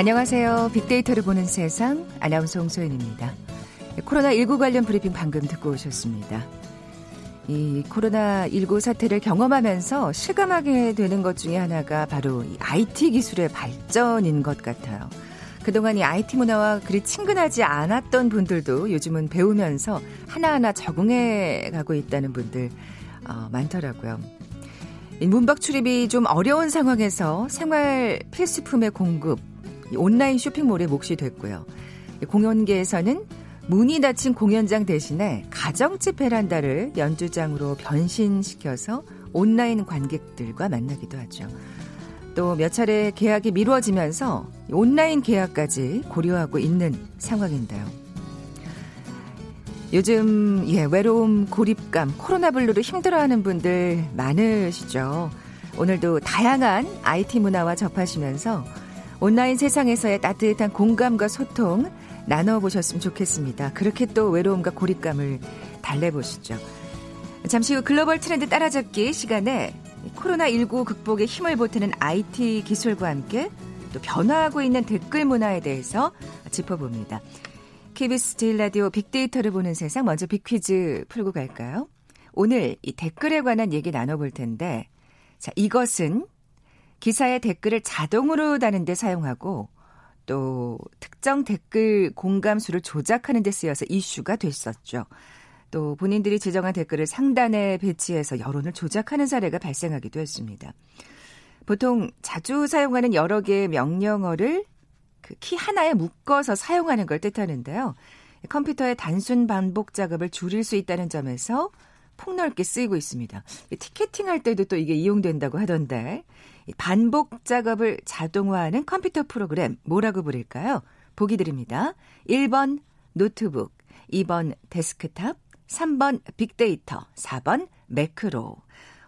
안녕하세요. 빅데이터를 보는 세상 아나운서 홍소연입니다. 코로나19 관련 브리핑 방금 듣고 오셨습니다. 이 코로나19 사태를 경험하면서 실감하게 되는 것 중에 하나가 바로 이 IT 기술의 발전인 것 같아요. 그동안 이 IT 문화와 그리 친근하지 않았던 분들도 요즘은 배우면서 하나하나 적응해 가고 있다는 분들 어, 많더라고요. 문박 출입이 좀 어려운 상황에서 생활 필수품의 공급, 온라인 쇼핑몰에 몫이 됐고요. 공연계에서는 문이 닫힌 공연장 대신에 가정집 베란다를 연주장으로 변신시켜서 온라인 관객들과 만나기도 하죠. 또 몇 차례 계약이 미뤄지면서 온라인 계약까지 고려하고 있는 상황인데요. 요즘 예, 외로움, 고립감, 코로나 블루로 힘들어하는 분들 많으시죠. 오늘도 다양한 IT 문화와 접하시면서 온라인 세상에서의 따뜻한 공감과 소통 나눠보셨으면 좋겠습니다. 그렇게 또 외로움과 고립감을 달래보시죠. 잠시 후 글로벌 트렌드 따라잡기 시간에 코로나19 극복에 힘을 보태는 IT 기술과 함께 또 변화하고 있는 댓글 문화에 대해서 짚어봅니다. KBS 제일 라디오 빅데이터를 보는 세상 먼저 빅퀴즈 풀고 갈까요? 오늘 이 댓글에 관한 얘기 나눠볼 텐데 자 이것은 기사의 댓글을 자동으로 다는 데 사용하고 또 특정 댓글 공감수를 조작하는 데 쓰여서 이슈가 됐었죠. 또 본인들이 지정한 댓글을 상단에 배치해서 여론을 조작하는 사례가 발생하기도 했습니다. 보통 자주 사용하는 여러 개의 명령어를 그 키 하나에 묶어서 사용하는 걸 뜻하는데요. 컴퓨터의 단순 반복 작업을 줄일 수 있다는 점에서 폭넓게 쓰이고 있습니다. 티켓팅 할 때도 또 이게 이용된다고 하던데 반복 작업을 자동화하는 컴퓨터 프로그램 뭐라고 부를까요? 보기 드립니다. 1번 노트북, 2번 데스크탑, 3번 빅데이터, 4번 매크로.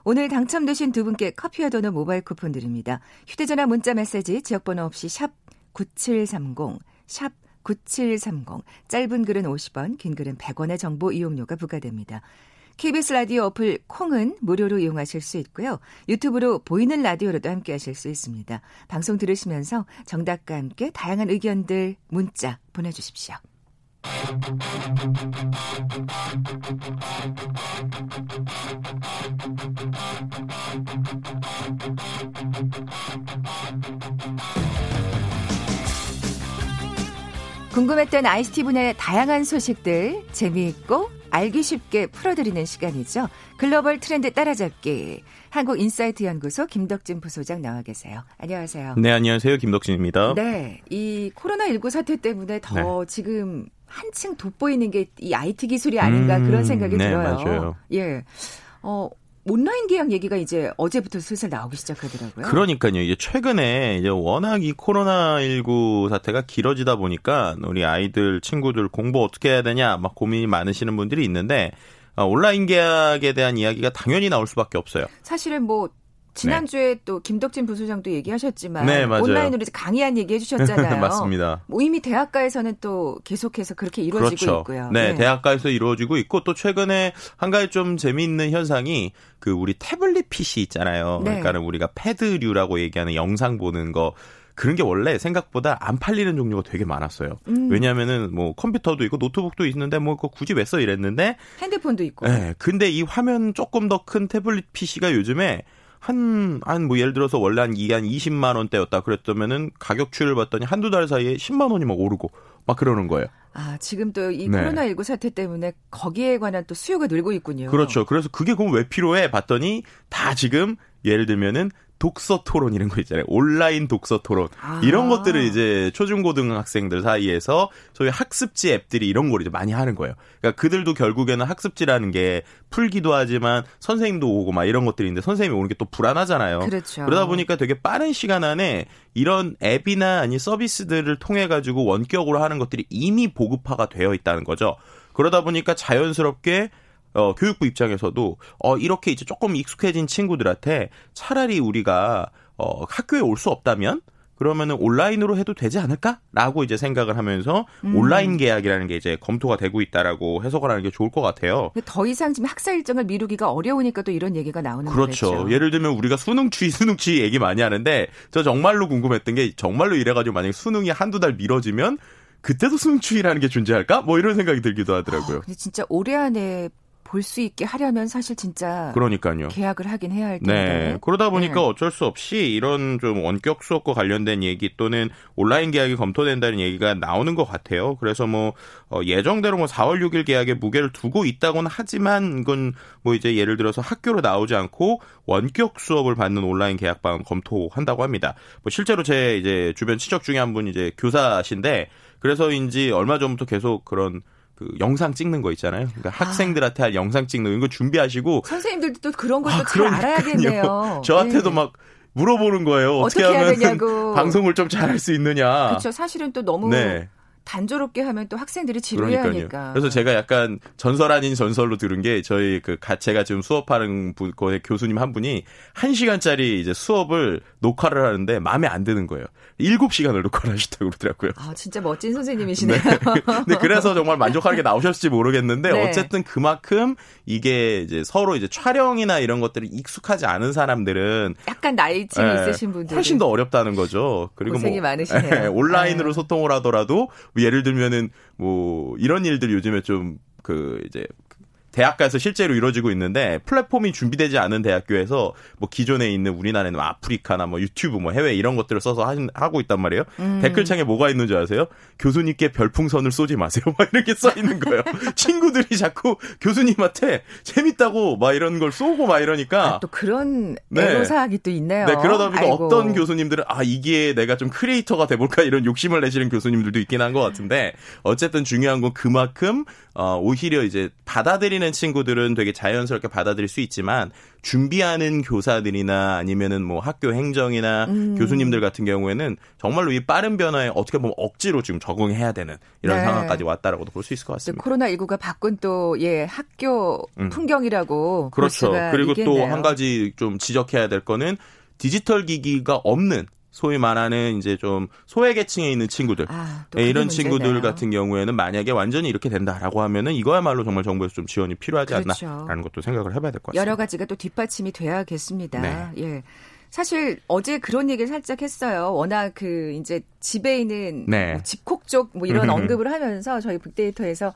오늘 당첨되신 두 분께 커피와 도넛 모바일 쿠폰 드립니다. 휴대전화 문자 메시지 지역번호 없이 샵 9730, 샵 9730. 짧은 글은 50원, 긴 글은 100원의 정보 이용료가 부과됩니다. KBS 라디오 어플 콩은 무료로 이용하실 수 있고요. 유튜브로 보이는 라디오로도 함께 하실 수 있습니다. 방송 들으시면서 정답과 함께 다양한 의견들 문자 보내주십시오. 궁금했던 ICT 분야의 다양한 소식들 재미있고 알기 쉽게 풀어드리는 시간이죠. 글로벌 트렌드 따라잡기. 한국인사이트 연구소 김덕진 부소장 나와 계세요. 안녕하세요. 네, 안녕하세요. 김덕진입니다. 네, 이 코로나19 사태 때문에 더 네. 지금 한층 돋보이는 게 이 IT 기술이 아닌가 음, 그런 생각이 네, 들어요. 맞아요. 예. 어, 온라인 계약 얘기가 이제 어제부터 슬슬 나오기 시작하더라고요. 그러니까요. 이제 최근에 이제 워낙 이 코로나19 사태가 길어지다 보니까 우리 아이들, 친구들 공부 어떻게 해야 되냐 막 고민이 많으시는 분들이 있는데 어, 온라인 계약에 대한 이야기가 당연히 나올 수밖에 없어요. 사실은 뭐 지난주에 네. 또 김덕진 부소장도 얘기하셨지만 네, 온라인으로 강의한 얘기 해주셨잖아요. 맞습니다. 뭐 이미 대학가에서는 또 계속해서 그렇게 이루어지고 그렇죠. 있고요. 네, 네, 대학가에서 이루어지고 있고 또 최근에 한 가지 좀 재미있는 현상이 그 우리 태블릿 PC 있잖아요. 네. 그러니까는 우리가 패드류라고 얘기하는 영상 보는 거 그런 게 원래 생각보다 안 팔리는 종류가 되게 많았어요. 음. 왜냐하면은 뭐 컴퓨터도 있고 노트북도 있는데 뭐 그거 굳이 왜 써 이랬는데 핸드폰도 있고. 네, 근데 이 화면 조금 더 큰 태블릿 PC가 요즘에 한, 한, 뭐, 예를 들어서 원래 한 이게 한 20만 원대였다 그랬다면은 가격 추이를 봤더니 한두 달 사이에 10만 원이 막 오르고 막 그러는 거예요. 아, 지금 또 이 네. 코로나19 사태 때문에 거기에 관한 또 수요가 늘고 있군요. 그렇죠. 그래서 그게 그럼 왜 필요해? 봤더니 다 지금 예를 들면은 독서 토론 이런 거 있잖아요. 온라인 독서 토론. 아. 이런 것들을 이제 초중고등 학생들 사이에서 소위 학습지 앱들이 이런 걸 이제 많이 하는 거예요. 그러니까 그들도 결국에는 학습지라는 게 풀기도 하지만 선생님도 오고 막 이런 것들이 있는데 선생님이 오는 게 또 불안하잖아요. 그렇죠. 그러다 보니까 되게 빠른 시간 안에 이런 앱이나 아니 서비스들을 통해 가지고 원격으로 하는 것들이 이미 보급화가 되어 있다는 거죠. 그러다 보니까 자연스럽게 어, 교육부 입장에서도 어, 이렇게 이제 조금 익숙해진 친구들한테 차라리 우리가 어, 학교에 올 수 없다면 그러면은 온라인으로 해도 되지 않을까라고 이제 생각을 하면서 음. 온라인 계약이라는 게 이제 검토가 되고 있다라고 해석을 하는 게 좋을 것 같아요. 더 이상 지금 학사 일정을 미루기가 어려우니까 또 이런 얘기가 나오는 그렇죠. 거죠. 예를 들면 우리가 수능 추위 수능 추위 얘기 많이 하는데 저 정말로 궁금했던 게 정말로 이래가지고 만약 수능이 한두 달 미뤄지면 그때도 수능 추위라는 게 존재할까? 뭐 이런 생각이 들기도 하더라고요. 아, 근데 진짜 올해 안에 볼 수 있게 하려면 사실 진짜 그러니까요. 계약을 하긴 해야 할 텐데. 네. 그러다 보니까 네. 어쩔 수 없이 이런 좀 원격 수업과 관련된 얘기 또는 온라인 계약이 검토된다는 얘기가 나오는 것 같아요. 그래서 뭐 어, 예정대로 뭐 4월 6일 계약에 무게를 두고 있다고는 하지만 이건 뭐 이제 예를 들어서 학교로 나오지 않고 원격 수업을 받는 온라인 계약 방안 검토한다고 합니다. 뭐 실제로 제 이제 주변 친척 중에 한 분 이제 교사신데 그래서인지 얼마 전부터 계속 그런 그 영상 찍는 거 있잖아요. 그러니까 아. 학생들한테 할 영상 찍는 거 준비하시고 선생님들도 또 그런 걸또 아, 알아야겠네요. 저한테도 네. 막 물어보는 거예요. 어떻게, 어떻게 하면 방송을 좀 잘할 수 있느냐. 그렇죠. 사실은 또 너무 네. 단조롭게 하면 또 학생들이 지루해하니까. 그래서 제가 약간 전설 아닌 전설로 들은 게 저희 그 제가 지금 수업하는 분, 교수님 한 분이 한 시간짜리 이제 수업을 녹화를 하는데 마음에 안 드는 거예요. 7시간을 녹화를 하셨다고 그러더라고요. 아, 진짜 멋진 선생님이시네요. 네. 근데 그래서 정말 만족하게 나오셨을지 모르겠는데 네. 어쨌든 그만큼 이게 이제 서로 이제 촬영이나 이런 것들이 익숙하지 않은 사람들은 약간 나이쯤 네, 있으신 분들 훨씬 더 어렵다는 거죠. 그리고 고생이 뭐 많으시네요. 네, 온라인으로 네. 소통을 하더라도 예를 들면은 뭐 이런 일들 요즘에 좀 그 이제 대학가에서 실제로 이루어지고 있는데 플랫폼이 준비되지 않은 대학교에서 뭐 기존에 있는 우리나라에는 뭐 아프리카나 뭐 유튜브 뭐 해외 이런 것들을 써서 하고 있단 말이에요. 음. 댓글창에 뭐가 있는지 아세요? 교수님께 별풍선을 쏘지 마세요. 막 이렇게 써 있는 거예요. 친구들이 자꾸 교수님한테 재밌다고 막 이런 걸 쏘고 막 이러니까 아, 또 그런 네. 애로사항이 또 있네요. 네, 그러다 보니까 아이고. 어떤 교수님들은 아 이게 내가 좀 크리에이터가 돼볼까 이런 욕심을 내시는 교수님들도 있긴 한 것 같은데 어쨌든 중요한 건 그만큼 어, 오히려 이제 받아들이는 친구들은 되게 자연스럽게 받아들일 수 있지만 준비하는 교사들이나 아니면은 뭐 학교 행정이나 음. 교수님들 같은 경우에는 정말로 이 빠른 변화에 어떻게 보면 억지로 지금 적응해야 되는 이런 네. 상황까지 왔다라고도 볼 수 있을 것 같습니다. 코로나 19가 바꾼 또 예, 학교 음. 풍경이라고 그렇죠. 그리고 또 한 가지 좀 지적해야 될 거는 디지털 기기가 없는 소위 말하는 이제 좀 소외 계층에 있는 친구들 아, 네, 이런 친구들 같은 경우에는 만약에 완전히 이렇게 된다라고 하면은 이거야말로 정말 정부에서 좀 지원이 필요하지 그렇죠. 않나라는 것도 생각을 해봐야 될 것 같습니다. 여러 가지가 또 뒷받침이 돼야겠습니다. 네. 예. 사실 어제 그런 얘기를 살짝 했어요. 워낙 그 이제 집에 있는 네. 뭐 집콕 쪽뭐 이런 언급을 하면서 저희 빅데이터에서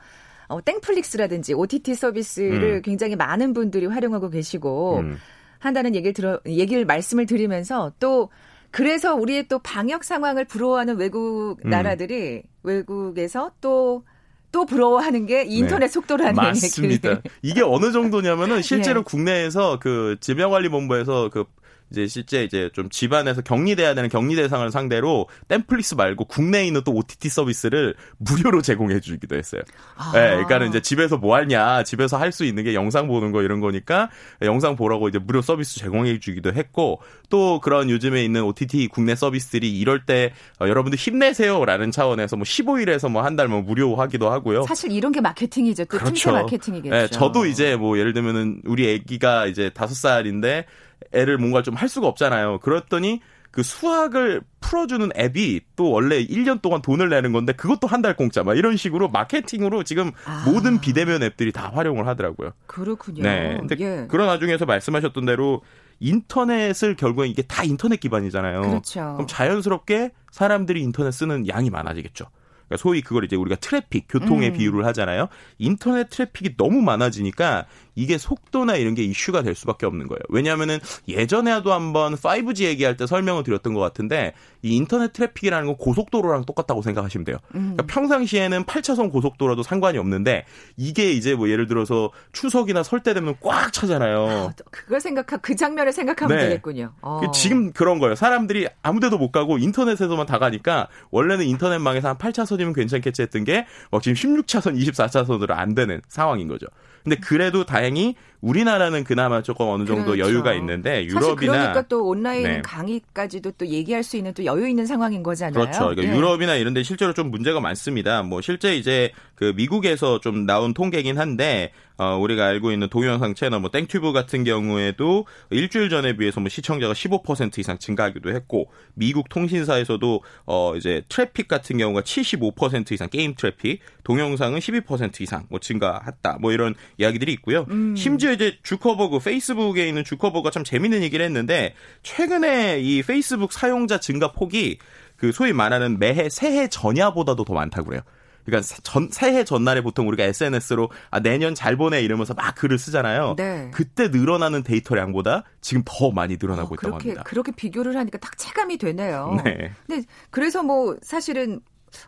어, 땡플릭스라든지 OTT 서비스를 음. 굉장히 많은 분들이 활용하고 계시고 음. 한다는 얘기를 들어 얘기를 말씀을 드리면서 또 그래서 우리의 또 방역 상황을 부러워하는 외국 음. 나라들이 외국에서 또또 부러워하는 게 인터넷 네. 속도라는 맞습니다. 얘기. 이게 어느 정도냐면은 실제로 예. 국내에서 그 질병관리본부에서 그 이제 실제 이제 좀 집안에서 격리돼야 되는 격리 대상을 상대로 템플릭스 말고 국내에 있는 또 OTT 서비스를 무료로 제공해 주기도 했어요. 아. 네, 그러니까는 이제 집에서 뭐 하냐, 집에서 할 수 있는 게 영상 보는 거 이런 거니까 영상 보라고 이제 무료 서비스 제공해 주기도 했고 또 그런 요즘에 있는 OTT 국내 서비스들이 이럴 때 어, 여러분들 힘내세요라는 차원에서 뭐 15일에서 뭐 한 달 뭐 무료 하기도 하고요. 사실 이런 게 마케팅이죠. 또 그렇죠. 마케팅이겠죠. 네, 저도 이제 뭐 예를 들면은 우리 아기가 이제 다섯 살인데 애를 뭔가 좀 할 수가 없잖아요. 그랬더니 그 수학을 풀어주는 앱이 또 원래 1년 동안 돈을 내는 건데 그것도 한 달 공짜 막 이런 식으로 마케팅으로 지금 아. 모든 비대면 앱들이 다 활용을 하더라고요. 그렇군요. 네. 근데 예. 그런 와중에서 말씀하셨던 대로 인터넷을 결국엔 이게 다 인터넷 기반이잖아요. 그렇죠. 그럼 자연스럽게 사람들이 인터넷 쓰는 양이 많아지겠죠. 그러니까 소위 그걸 이제 우리가 트래픽, 교통의 음. 비유를 하잖아요. 인터넷 트래픽이 너무 많아지니까 이게 속도나 이런 게 이슈가 될 수밖에 없는 거예요. 왜냐하면은 예전에도 한번 5G 얘기할 때 설명을 드렸던 것 같은데 이 인터넷 트래픽이라는 건 고속도로랑 똑같다고 생각하시면 돼요. 음. 그러니까 평상시에는 8차선 고속도로도 상관이 없는데 이게 이제 뭐 예를 들어서 추석이나 설 때 되면 꽉 차잖아요. 아, 그걸 생각하 그 장면을 생각하면 네. 되겠군요. 어. 그 지금 그런 거예요. 사람들이 아무데도 못 가고 인터넷에서만 다 가니까 원래는 인터넷망에서 한 8차선이면 괜찮겠지 했던 게 막 지금 16차선, 24차선으로 안 되는 상황인 거죠. 근데 그래도 다행 히 우리나라는 그나마 조금 어느 정도 그렇죠. 여유가 있는데 유럽이나 그러니까 또 온라인 네. 강의까지도 또 얘기할 수 있는 또 여유 있는 상황인 거잖아요. 그렇죠. 그러니까 네. 유럽이나 이런 데 실제로 좀 문제가 많습니다. 뭐 실제 이제 그 미국에서 좀 나온 통계긴 한데 어, 우리가 알고 있는 동영상 채널 뭐 땡튜브 같은 경우에도 일주일 전에 비해서 뭐 시청자가 15% 이상 증가하기도 했고 미국 통신사에서도 어 이제 트래픽 같은 경우가 75% 이상 게임 트래픽, 동영상은 12% 이상 뭐 증가했다. 뭐 이런 이야기들이 있고요. 음. 심지어 이제 주커버그 페이스북에 있는 주커버가 참 재밌는 얘기를 했는데 최근에 이 페이스북 사용자 증가 폭이 그 소위 말하는 매해 새해 전야보다도 더 많다고 그래요. 그러니까 전, 새해 전날에 보통 우리가 SNS로 아, 내년 잘 보내 이러면서 막 글을 쓰잖아요. 네. 그때 늘어나는 데이터량보다 지금 더 많이 늘어나고 어, 있다고 그렇게, 합니다. 그렇게 비교를 하니까 딱 체감이 되네요. 네. 근데 그래서 뭐 사실은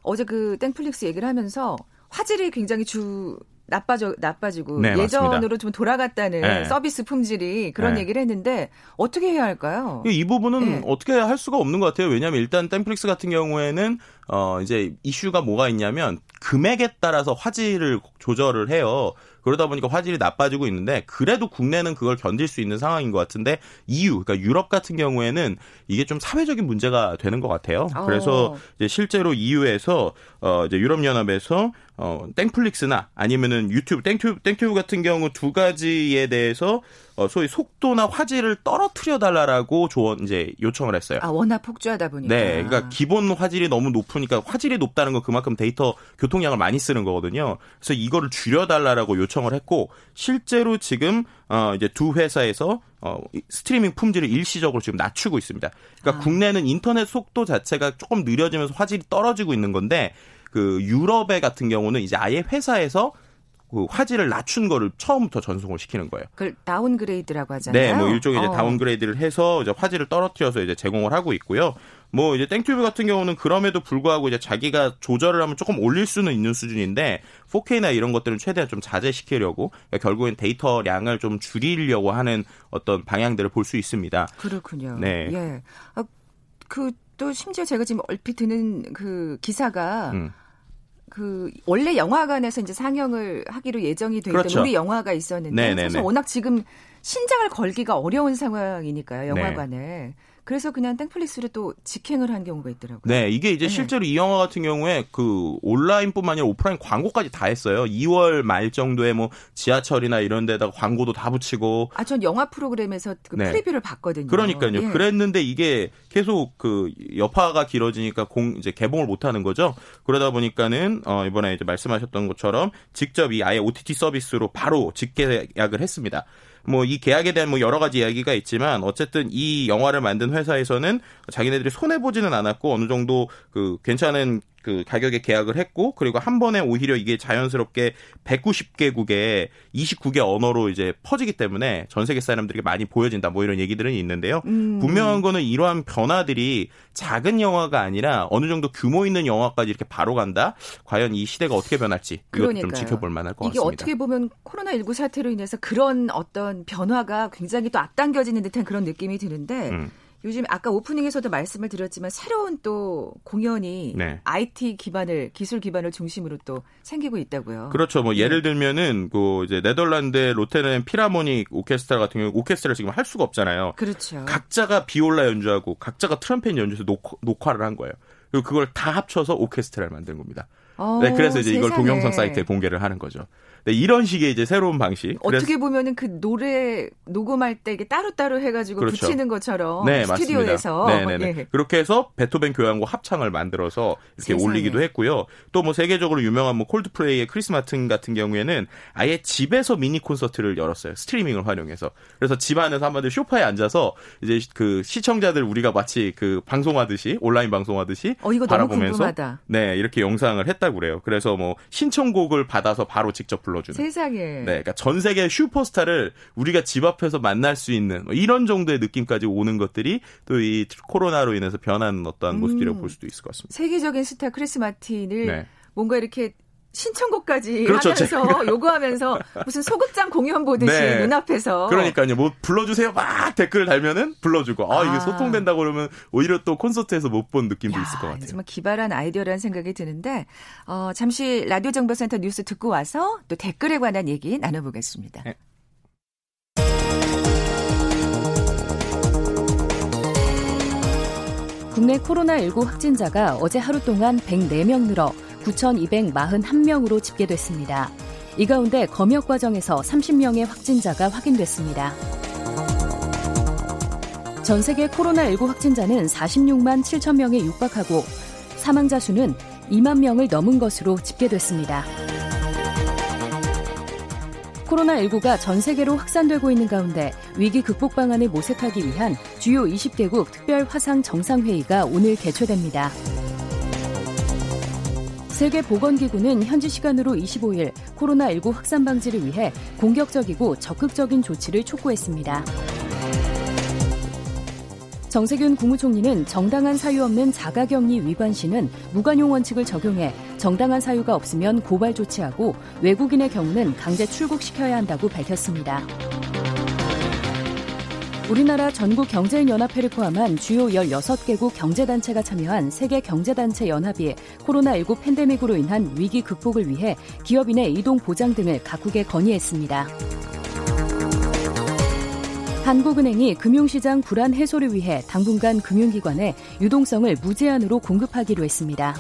어제 그 땡플릭스 얘기를 하면서 화질이 굉장히 주 나빠져 나빠지고 네, 예전으로 맞습니다. 좀 돌아갔다는 네. 서비스 품질이 그런 네. 얘기를 했는데 어떻게 해야 할까요? 이 부분은 네. 어떻게 할 수가 없는 것 같아요. 왜냐하면 일단 땡플릭스 같은 경우에는 어 이제 이슈가 뭐가 있냐면 금액에 따라서 화질을 조절을 해요. 그러다 보니까 화질이 나빠지고 있는데 그래도 국내는 그걸 견딜 수 있는 상황인 것 같은데 EU 그러니까 유럽 같은 경우에는 이게 좀 사회적인 문제가 되는 것 같아요. 그래서 어. 이제 실제로 EU에서 어 이제 유럽 연합에서 어 땡플릭스나 아니면은 유튜브 땡튜브 땡튜브 같은 경우 두 가지에 대해서 어 소위 속도나 화질을 떨어뜨려 달라라고 조언 이제 요청을 했어요. 아 워낙 폭주하다 보니까. 네, 그러니까 기본 화질이 너무 높으니까 화질이 높다는 건 그만큼 데이터 교통량을 많이 쓰는 거거든요. 그래서 이거를 줄여 달라라고 요청을 했고 실제로 지금 어 이제 두 회사에서 어 스트리밍 품질을 일시적으로 지금 낮추고 있습니다. 그러니까 아. 국내는 인터넷 속도 자체가 조금 느려지면서 화질이 떨어지고 있는 건데 그 유럽의 같은 경우는 이제 아예 회사에서 그 화질을 낮춘 거를 처음부터 전송을 시키는 거예요. 그 downgrade라고 하잖아요. 네, 뭐 일종의 어. 이제 downgrade를 해서 이제 화질을 떨어뜨려서 이제 제공을 하고 있고요. 뭐 이제 땡튜브 같은 경우는 그럼에도 불구하고 이제 자기가 조절을 하면 조금 올릴 수는 있는 수준인데 4K나 이런 것들은 최대한 좀 자제시키려고 그러니까 결국엔 데이터량을 좀 줄이려고 하는 어떤 방향들을 볼 수 있습니다. 그렇군요. 네. 예. 아, 그 또 심지어 제가 지금 얼핏 드는 그 기사가 음. 그 원래 영화관에서 이제 상영을 하기로 예정이 돼 있던 그렇죠. 우리 영화가 있었는데 네네네. 사실 워낙 지금 신장을 걸기가 어려운 상황이니까요 영화관에 네. 그래서 그냥 땡플릭스를 또 직행을 한 경우가 있더라고요. 네, 이게 이제 네. 실제로 이 영화 같은 경우에 그 온라인뿐만 아니라 오프라인 광고까지 다 했어요. 2월 말 정도에 뭐 지하철이나 이런 데다가 광고도 다 붙이고. 아, 전 영화 프로그램에서 그 네. 프리뷰를 봤거든요. 그러니까요. 예. 그랬는데 이게 계속 그 여파가 길어지니까 공 이제 개봉을 못 하는 거죠. 그러다 보니까는 어 이번에 이제 말씀하셨던 것처럼 직접 이 아예 OTT 서비스로 바로 직계약을 했습니다. 뭐 이 계약에 대한 뭐 여러 가지 이야기가 있지만 어쨌든 이 영화를 만든 회사에서는 자기네들이 손해 보지는 않았고 어느 정도 그 괜찮은 그 가격에 계약을 했고 그리고 한 번에 오히려 이게 자연스럽게 190개국에 29개 언어로 이제 퍼지기 때문에 전 세계 사람들에게 많이 보여진다 뭐 이런 얘기들은 있는데요. 음. 분명한 거는 이러한 변화들이 작은 영화가 아니라 어느 정도 규모 있는 영화까지 이렇게 바로 간다. 과연 이 시대가 어떻게 변할지 이것 좀 지켜볼 만할 것 이게 같습니다. 이게 어떻게 보면 코로나 19 사태로 인해서 그런 어떤 변화가 굉장히 또 앞당겨지는 듯한 그런 느낌이 드는데. 음. 요즘 아까 오프닝에서도 말씀을 드렸지만 새로운 또 공연이 네. IT 기반을 기술 기반을 중심으로 또 생기고 있다고요. 그렇죠. 뭐 네. 예를 들면은 그 이제 네덜란드 로테르 피라모닉 오케스트라 같은 경우 오케스트라를 지금 할 수가 없잖아요. 그렇죠. 각자가 비올라 연주하고 각자가 트럼펫 연주해서 녹, 녹화를 한 거예요. 그리고 그걸 다 합쳐서 오케스트라를 만든 겁니다. 오, 네, 그래서 이제 세상에. 이걸 동영상 사이트에 공개를 하는 거죠. 네, 이런 식의 이제 새로운 방식. 어떻게 보면은 그 노래 녹음할 때 이게 따로따로 해가지고 그렇죠. 붙이는 것처럼 네, 스튜디오에서 네네네. 네, 네. 예. 그렇게 해서 베토벤 교향곡 합창을 만들어서 이렇게 세상에. 올리기도 했고요. 또 뭐 세계적으로 유명한 뭐 콜드플레이의 크리스 마튼 같은 경우에는 아예 집에서 미니 콘서트를 열었어요. 스트리밍을 활용해서. 그래서 집 안에서 한마디로 쇼파에 앉아서 이제 그 시청자들 우리가 마치 그 방송하듯이 온라인 방송하듯이 어, 바라보면서 네 이렇게 영상을 했다 고 그래요. 그래서 뭐 신청곡을 받아서 바로 직접 불러주는. 세상에. 네, 그러니까 전 세계 슈퍼스타를 우리가 집 앞에서 만날 수 있는 뭐 이런 정도의 느낌까지 오는 것들이 또 이 코로나로 인해서 변한 어떤 음, 모습이라고 볼 수도 있을 것 같습니다. 세계적인 스타 크리스 마틴을 네. 뭔가 이렇게 신청곡까지 그렇죠. 하면서 요구하면서 무슨 소극장 공연 보듯이 네. 눈앞에서 그러니까요 뭐 불러주세요 막 댓글 달면은 불러주고 아, 아. 이게 소통된다 그러면 오히려 또 콘서트에서 못 본 느낌도 야, 있을 것 같아요 정말 기발한 아이디어라는 생각이 드는데 어, 잠시 라디오 정보센터 뉴스 듣고 와서 또 댓글에 관한 얘기 나눠보겠습니다. 네. 국내 코로나19 확진자가 어제 하루 동안 104명 늘어 9,241명으로 집계됐습니다. 이 가운데 검역 과정에서 30명의 확진자가 확인됐습니다. 전 세계 코로나19 확진자는 46만 7천 명에 육박하고 사망자 수는 2만 명을 넘은 것으로 집계됐습니다. 코로나19가 전 세계로 확산되고 있는 가운데 위기 극복 방안을 모색하기 위한 주요 20개국 특별 화상 정상회의가 오늘 개최됩니다. 세계보건기구는 현지 시간으로 25일 코로나19 확산 방지를 위해 공격적이고 적극적인 조치를 촉구했습니다. 정세균 국무총리는 정당한 사유 없는 자가격리 위반 시는 무관용 원칙을 적용해 정당한 사유가 없으면 고발 조치하고 외국인의 경우는 강제 출국시켜야 한다고 밝혔습니다. 우리나라 전국경제연합회를 포함한 주요 16개국 경제단체가 참여한 세계경제단체 연합이 코로나19 팬데믹으로 인한 위기 극복을 위해 기업인의 이동 보장 등을 각국에 건의했습니다. 한국은행이 금융시장 불안 해소를 위해 당분간 금융기관에 유동성을 무제한으로 공급하기로 했습니다.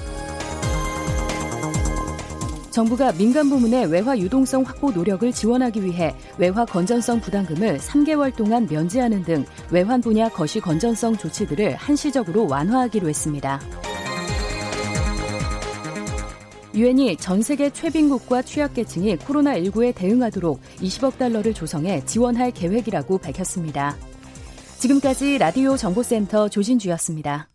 정부가 민간 부문의 외화 유동성 확보 노력을 지원하기 위해 외화 건전성 부담금을 3개월 동안 면제하는 등 외환 분야 거시 건전성 조치들을 한시적으로 완화하기로 했습니다. 유엔이 전 세계 최빈국과 취약계층이 코로나19에 대응하도록 20억 달러를 조성해 지원할 계획이라고 밝혔습니다. 지금까지 라디오 정보센터 조진주였습니다.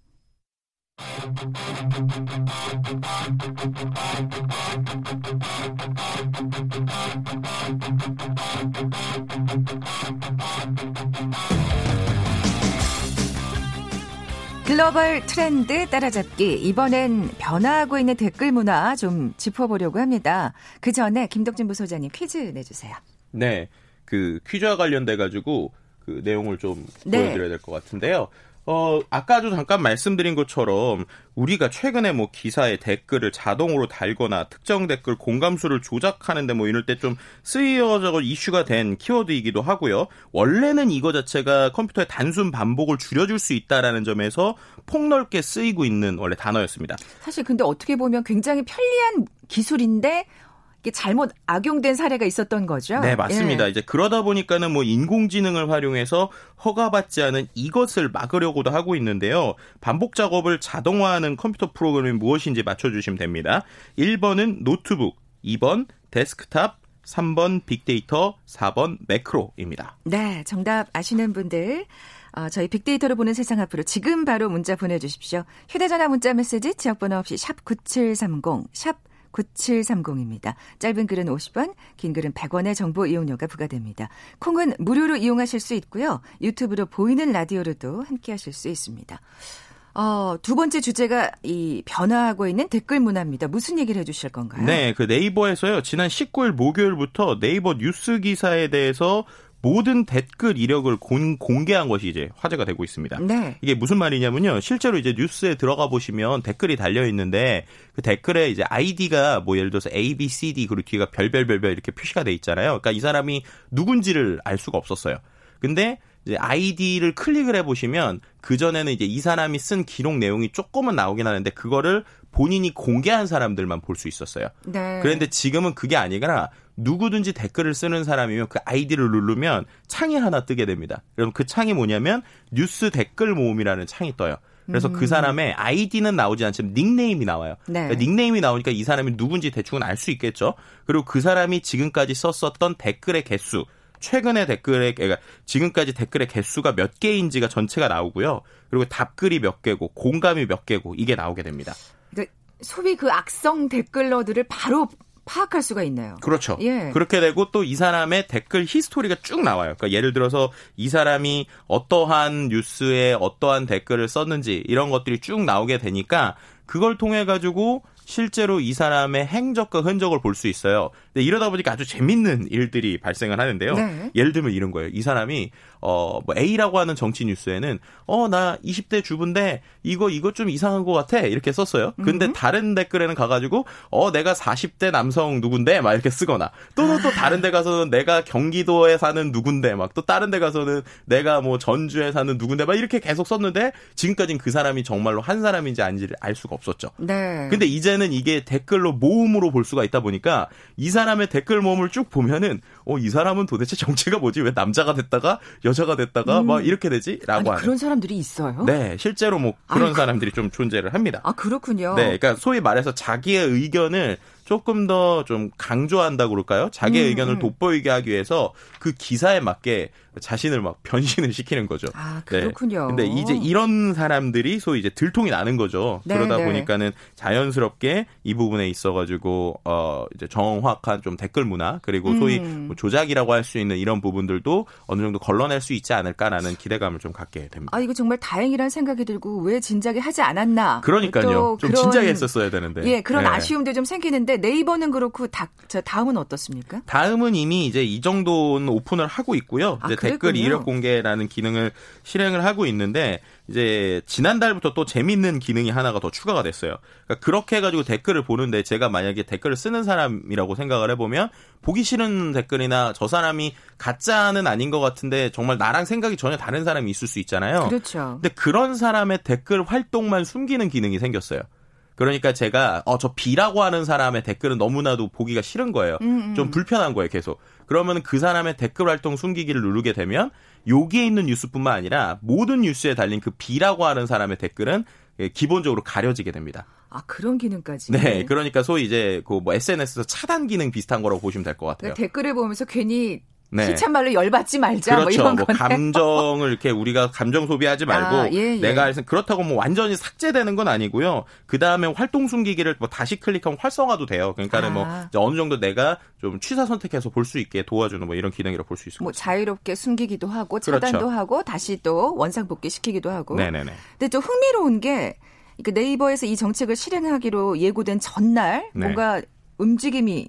글로벌 트렌드 따라잡기. 이번엔 변화하고 있는 댓글 문화 좀 짚어보려고 합니다. 그 전에 김덕진 부소장님 퀴즈 내주세요. 네. 그 퀴즈와 관련돼가지고 그 내용을 좀 네. 보여드려야 될 것 같은데요. 어, 아까도 잠깐 말씀드린 것처럼 우리가 최근에 뭐 기사에 댓글을 자동으로 달거나 특정 댓글 공감수를 조작하는데 뭐 이럴 때 좀 쓰여져 이슈가 된 키워드이기도 하고요. 원래는 이거 자체가 컴퓨터의 단순 반복을 줄여줄 수 있다라는 점에서 폭넓게 쓰이고 있는 원래 단어였습니다. 사실 근데 어떻게 보면 굉장히 편리한 기술인데 잘못 악용된 사례가 있었던 거죠. 네, 맞습니다. 예. 이제 그러다 보니까는 뭐 인공지능을 활용해서 허가받지 않은 이것을 막으려고도 하고 있는데요. 반복 작업을 자동화하는 컴퓨터 프로그램이 무엇인지 맞춰주시면 됩니다. 1번은 노트북, 2번 데스크탑, 3번 빅데이터, 4번 매크로입니다. 네, 정답 아시는 분들 어, 저희 빅데이터로 보는 세상 앞으로 지금 바로 문자 보내주십시오. 휴대전화 문자 메시지 지역번호 없이 샵 9730, 샵 9730입니다. 짧은 글은 50원, 긴 글은 100원의 정보 이용료가 부과됩니다. 콩은 무료로 이용하실 수 있고요. 유튜브로 보이는 라디오로도 함께 하실 수 있습니다. 어, 두 번째 주제가 이 변화하고 있는 댓글 문화입니다. 무슨 얘기를 해주실 건가요? 네, 그 네이버에서요. 지난 19일 목요일부터 네이버 뉴스 기사에 대해서 모든 댓글 이력을 공, 공개한 것이 이제 화제가 되고 있습니다. 네. 이게 무슨 말이냐면요. 실제로 이제 뉴스에 들어가 보시면 댓글이 달려 있는데 그 댓글에 이제 아이디가 뭐 예를 들어서 A, B, C, D 그리고 뒤가 별별별별 이렇게 표시가 돼 있잖아요. 그러니까 이 사람이 누군지를 알 수가 없었어요. 근데 이제 아이디를 클릭을 해보시면 그전에는 이제 이 사람이 쓴 기록 내용이 조금은 나오긴 하는데 그거를 본인이 공개한 사람들만 볼 수 있었어요. 네. 그런데 지금은 그게 아니라 누구든지 댓글을 쓰는 사람이면 그 아이디를 누르면 창이 하나 뜨게 됩니다. 그럼 그 창이 뭐냐면 뉴스 댓글 모음이라는 창이 떠요. 그래서 그 음. 그 사람의 아이디는 나오지 않지만 닉네임이 나와요. 네. 그러니까 닉네임이 나오니까 이 사람이 누군지 대충은 알 수 있겠죠. 그리고 그 사람이 지금까지 썼었던 댓글의 개수, 최근의 댓글의 그러니까 지금까지 댓글의 개수가 몇 개인지가 전체가 나오고요. 그리고 답글이 몇 개고 공감이 몇 개고 이게 나오게 됩니다. 소위 그 악성 댓글러들을 바로 파악할 수가 있나요? 그렇죠. 예. 그렇게 되고 또 이 사람의 댓글 히스토리가 쭉 나와요. 그러니까 예를 들어서 이 사람이 어떠한 뉴스에 어떠한 댓글을 썼는지 이런 것들이 쭉 나오게 되니까 그걸 통해 가지고 실제로 이 사람의 행적과 흔적을 볼 수 있어요. 근데 이러다 보니까 아주 재밌는 일들이 발생을 하는데요. 네. 예를 들면 이런 거예요. 이 사람이 어, 뭐 A라고 하는 정치 뉴스에는 어, 나 20대 주부인데 이거 이거 좀 이상한 것 같아. 이렇게 썼어요. 근데 음. 다른 댓글에는 가가지고 어, 내가 40대 남성 누군데 막 이렇게 쓰거나 또는 또 다른 데 가서는 내가 경기도에 사는 누군데 막 또 다른 데 가서는 내가 뭐 전주에 사는 누군데 막 이렇게 계속 썼는데 지금까지는 그 사람이 정말로 한 사람인지 아닌지를 알 수가 없었죠. 네. 근데 이제 이제는 이게 댓글로 모음으로 볼 수가 있다 보니까 이 사람의 댓글 모음을 쭉 보면은 어 이 사람은 도대체 정체가 뭐지? 왜 남자가 됐다가 여자가 됐다가 음. 막 이렇게 되지?라고 아니, 하는 그런 사람들이 있어요? 네, 실제로 뭐 그런 아이고. 사람들이 좀 존재를 합니다. 아 그렇군요. 네, 그러니까 소위 말해서 자기의 의견을 조금 더 좀 강조한다고 그럴까요? 자기의 음, 의견을 음. 돋보이게 하기 위해서 그 기사에 맞게 자신을 막 변신을 시키는 거죠. 아, 네. 그렇군요. 네. 근데 이제 이런 사람들이 소위 이제 들통이 나는 거죠. 네, 그러다 네. 보니까는 자연스럽게 이 부분에 있어 가지고 어 이제 정확한 좀 댓글 문화 그리고 소위 음. 뭐 조작이라고 할 수 있는 이런 부분들도 어느 정도 걸러낼 수 있지 않을까라는 기대감을 좀 갖게 됩니다. 아 이거 정말 다행이라는 생각이 들고 왜 진작에 하지 않았나? 그러니까요. 좀 그런, 진작에 했었어야 되는데. 예, 그런 네. 아쉬움도 좀 생기는데 네이버는 그렇고 다, 저 다음은 어떻습니까? 다음은 이미 이제 이 정도는 오픈을 하고 있고요. 아, 댓글 이력 공개라는 기능을 실행을 하고 있는데 이제 지난달부터 또 재밌는 기능이 하나가 더 추가가 됐어요. 그러니까 그렇게 해가지고 댓글을 보는데 제가 만약에 댓글을 쓰는 사람이라고 생각을 해보면 보기 싫은 댓글이나 저 사람이 가짜는 아닌 것 같은데 정말 나랑 생각이 전혀 다른 사람이 있을 수 있잖아요. 그렇죠. 근데 그런 사람의 댓글 활동만 숨기는 기능이 생겼어요. 그러니까 제가 어 저 B라고 하는 사람의 댓글은 너무나도 보기가 싫은 거예요. 음, 음. 좀 불편한 거예요, 계속. 그러면 그 사람의 댓글 활동 숨기기를 누르게 되면 여기에 있는 뉴스뿐만 아니라 모든 뉴스에 달린 그 B라고 하는 사람의 댓글은 예, 기본적으로 가려지게 됩니다. 아 그런 기능까지. 네, 그러니까 소위 이제 그 뭐 SNS에서 차단 기능 비슷한 거라고 보시면 될 것 같아요. 그러니까 댓글을 보면서 괜히 네. 희참말로 열받지 말자. 뭐 그렇죠. 뭐 이런 뭐 감정을 이렇게 우리가 감정 소비하지 말고 아, 예, 예. 내가 그렇다고 뭐 완전히 삭제되는 건 아니고요. 그 다음에 활동 숨기기를 뭐 다시 클릭하면 활성화도 돼요. 그러니까는 뭐 아. 뭐 어느 정도 내가 좀 취사 선택해서 볼 수 있게 도와주는 뭐 이런 기능이라고 볼 수 있습니다. 뭐 자유롭게 숨기기도 하고 차단도 그렇죠. 하고 다시 또 원상 복귀 시키기도 하고. 네네네. 근데 좀 흥미로운 게그 네이버에서 이 정책을 실행하기로 예고된 전날 네. 뭔가 움직임이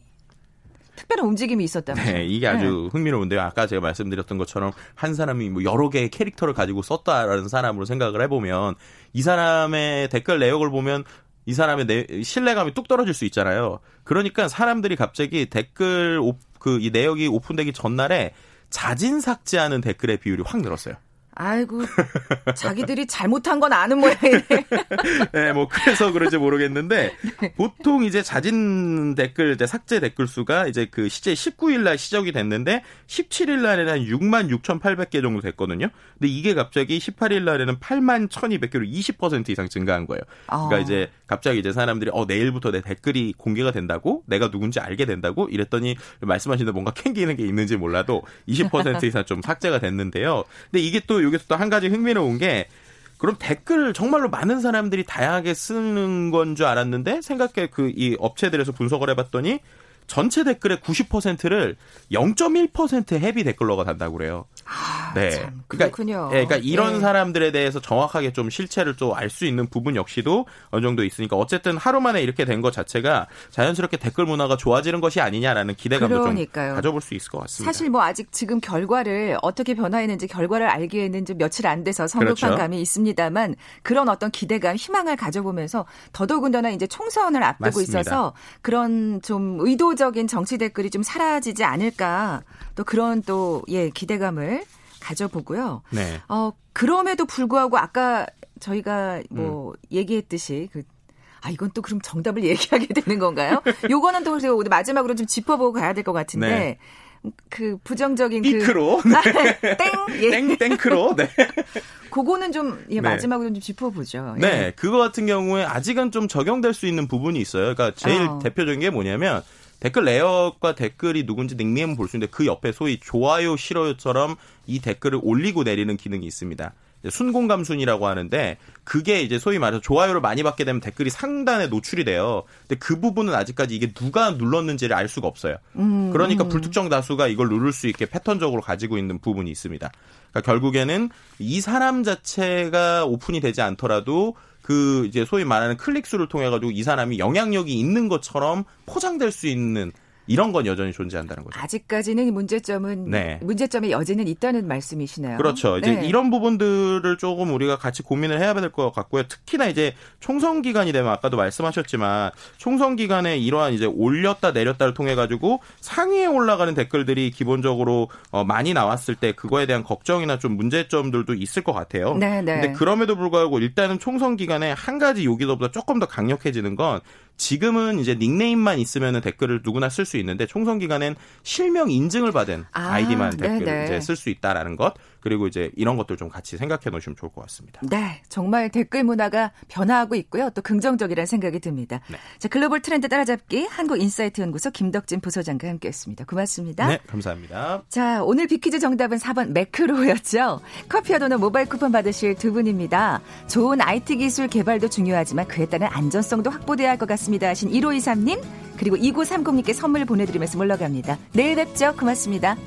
특별한 움직임이 있었다면요. 네, 이게 아주 네. 흥미로운데요. 아까 제가 말씀드렸던 것처럼 한 사람이 뭐 여러 개의 캐릭터를 가지고 썼다라는 사람으로 생각을 해보면 이 사람의 댓글 내역을 보면 이 사람의 내, 신뢰감이 뚝 떨어질 수 있잖아요. 그러니까 사람들이 갑자기 댓글 그 이 내역이 오픈되기 전날에 자진 삭제하는 댓글의 비율이 확 늘었어요. 아이고 자기들이 잘못한 건 아는 모양이네. 네, 뭐 그래서 그런지 모르겠는데 네. 보통 이제 자진 댓글 이제 삭제 댓글 수가 이제 그 시제 19일 날 시작이 됐는데 17일 날에는 한 6만 6,800개 정도 됐거든요. 근데 이게 갑자기 18일 날에는 8만 1,200개로 20% 이상 증가한 거예요. 그러니까 어. 이제 갑자기 이제 사람들이 어 내일부터 내 댓글이 공개가 된다고 내가 누군지 알게 된다고 이랬더니 말씀하신 대로 뭔가 캥기는 게 있는지 몰라도 20% 이상 좀 삭제가 됐는데요. 근데 이게 또 여기서 또 한 가지 흥미로운 게 그럼 댓글을 정말로 많은 사람들이 다양하게 쓰는 건 줄 알았는데 생각해 그 이 업체들에서 분석을 해봤더니 전체 댓글의 90%를 0.1% 헤비 댓글러가 단다고 그래요. 아, 네. 참, 그러니까 그렇군요. 네, 그러니까 이런 네. 사람들에 대해서 정확하게 좀 실체를 좀 알 수 있는 부분 역시도 어느 정도 있으니까 어쨌든 하루 만에 이렇게 된 것 자체가 자연스럽게 댓글 문화가 좋아지는 것이 아니냐라는 기대감도 그러니까요. 좀 가져볼 수 있을 것 같습니다. 사실 뭐 아직 지금 결과를 어떻게 변화했는지 결과를 알기에는 좀 며칠 안 돼서 성급한 그렇죠. 감이 있습니다만 그런 어떤 기대감, 희망을 가져보면서 더더군다나 이제 총선을 앞두고 맞습니다. 있어서 그런 좀 의도적인 정치 댓글이 좀 사라지지 않을까 또 그런 또 예 기대감을 가져보고요. 네. 어 그럼에도 불구하고 아까 저희가 뭐 음. 얘기했듯이 그 아, 이건 또 그럼 정답을 얘기하게 되는 건가요? 요거는 또 그래서 마지막으로 좀 짚어보고 가야 될 것 같은데. 네. 그 부정적인 그 네. 땡, 예. 땡 땡크로 네. 그거는 좀 예, 네. 마지막으로 좀 짚어보죠. 예. 네, 그거 같은 경우에 아직은 좀 적용될 수 있는 부분이 있어요. 그러니까 제일 어. 대표적인 게 뭐냐면 댓글 내역과 댓글이 누군지 닉네임을 볼수 있는데 그 옆에 소위 좋아요, 싫어요처럼 이 댓글을 올리고 내리는 기능이 있습니다. 순공 감순이라고 하는데 그게 이제 소위 말해서 좋아요를 많이 받게 되면 댓글이 상단에 노출이 돼요. 근데 그 부분은 아직까지 이게 누가 눌렀는지를 알 수가 없어요. 음, 그러니까 음. 불특정 다수가 이걸 누를 수 있게 패턴적으로 가지고 있는 부분이 있습니다. 그러니까 결국에는 이 사람 자체가 오픈이 되지 않더라도 그 이제 소위 말하는 클릭 수를 통해 가지고 이 사람이 영향력이 있는 것처럼 포장될 수 있는 이런 건 여전히 존재한다는 거죠. 아직까지는 문제점은 네. 문제점의 여지는 있다는 말씀이시네요. 그렇죠. 이제 네. 이런 부분들을 조금 우리가 같이 고민을 해야 될 것 같고요. 특히나 이제 총선 기간이 되면 아까도 말씀하셨지만 총선 기간에 이러한 이제 올렸다 내렸다를 통해 가지고 상위에 올라가는 댓글들이 기본적으로 어 많이 나왔을 때 그거에 대한 걱정이나 좀 문제점들도 있을 것 같아요. 네, 네. 근데 그럼에도 불구하고 일단은 총선 기간에 한 가지 여기서보다 조금 더 강력해지는 건 지금은 이제 닉네임만 있으면 댓글을 누구나 쓸 수 있는데 총선 기간엔 실명 인증을 받은 아이디만 댓글을 이제 쓸 수 있다라는 것 그리고 이제 이런 것들 좀 같이 생각해 놓으시면 좋을 것 같습니다. 네, 정말 댓글 문화가 변화하고 있고요. 또 긍정적이라는 생각이 듭니다. 네. 자, 글로벌 트렌드 따라잡기 한국 인사이트 연구소 김덕진 부소장과 함께했습니다. 고맙습니다. 네, 감사합니다. 자, 오늘 빅퀴즈 정답은 4번 매크로였죠. 커피와 도넛 모바일 쿠폰 받으실 두 분입니다. 좋은 IT 기술 개발도 중요하지만 그에 따른 안전성도 확보돼야 할 것 같 습니다. 하신 1523님 그리고 2930님께 선물 보내드리면서 물러갑니다. 내일 뵙죠. 고맙습니다.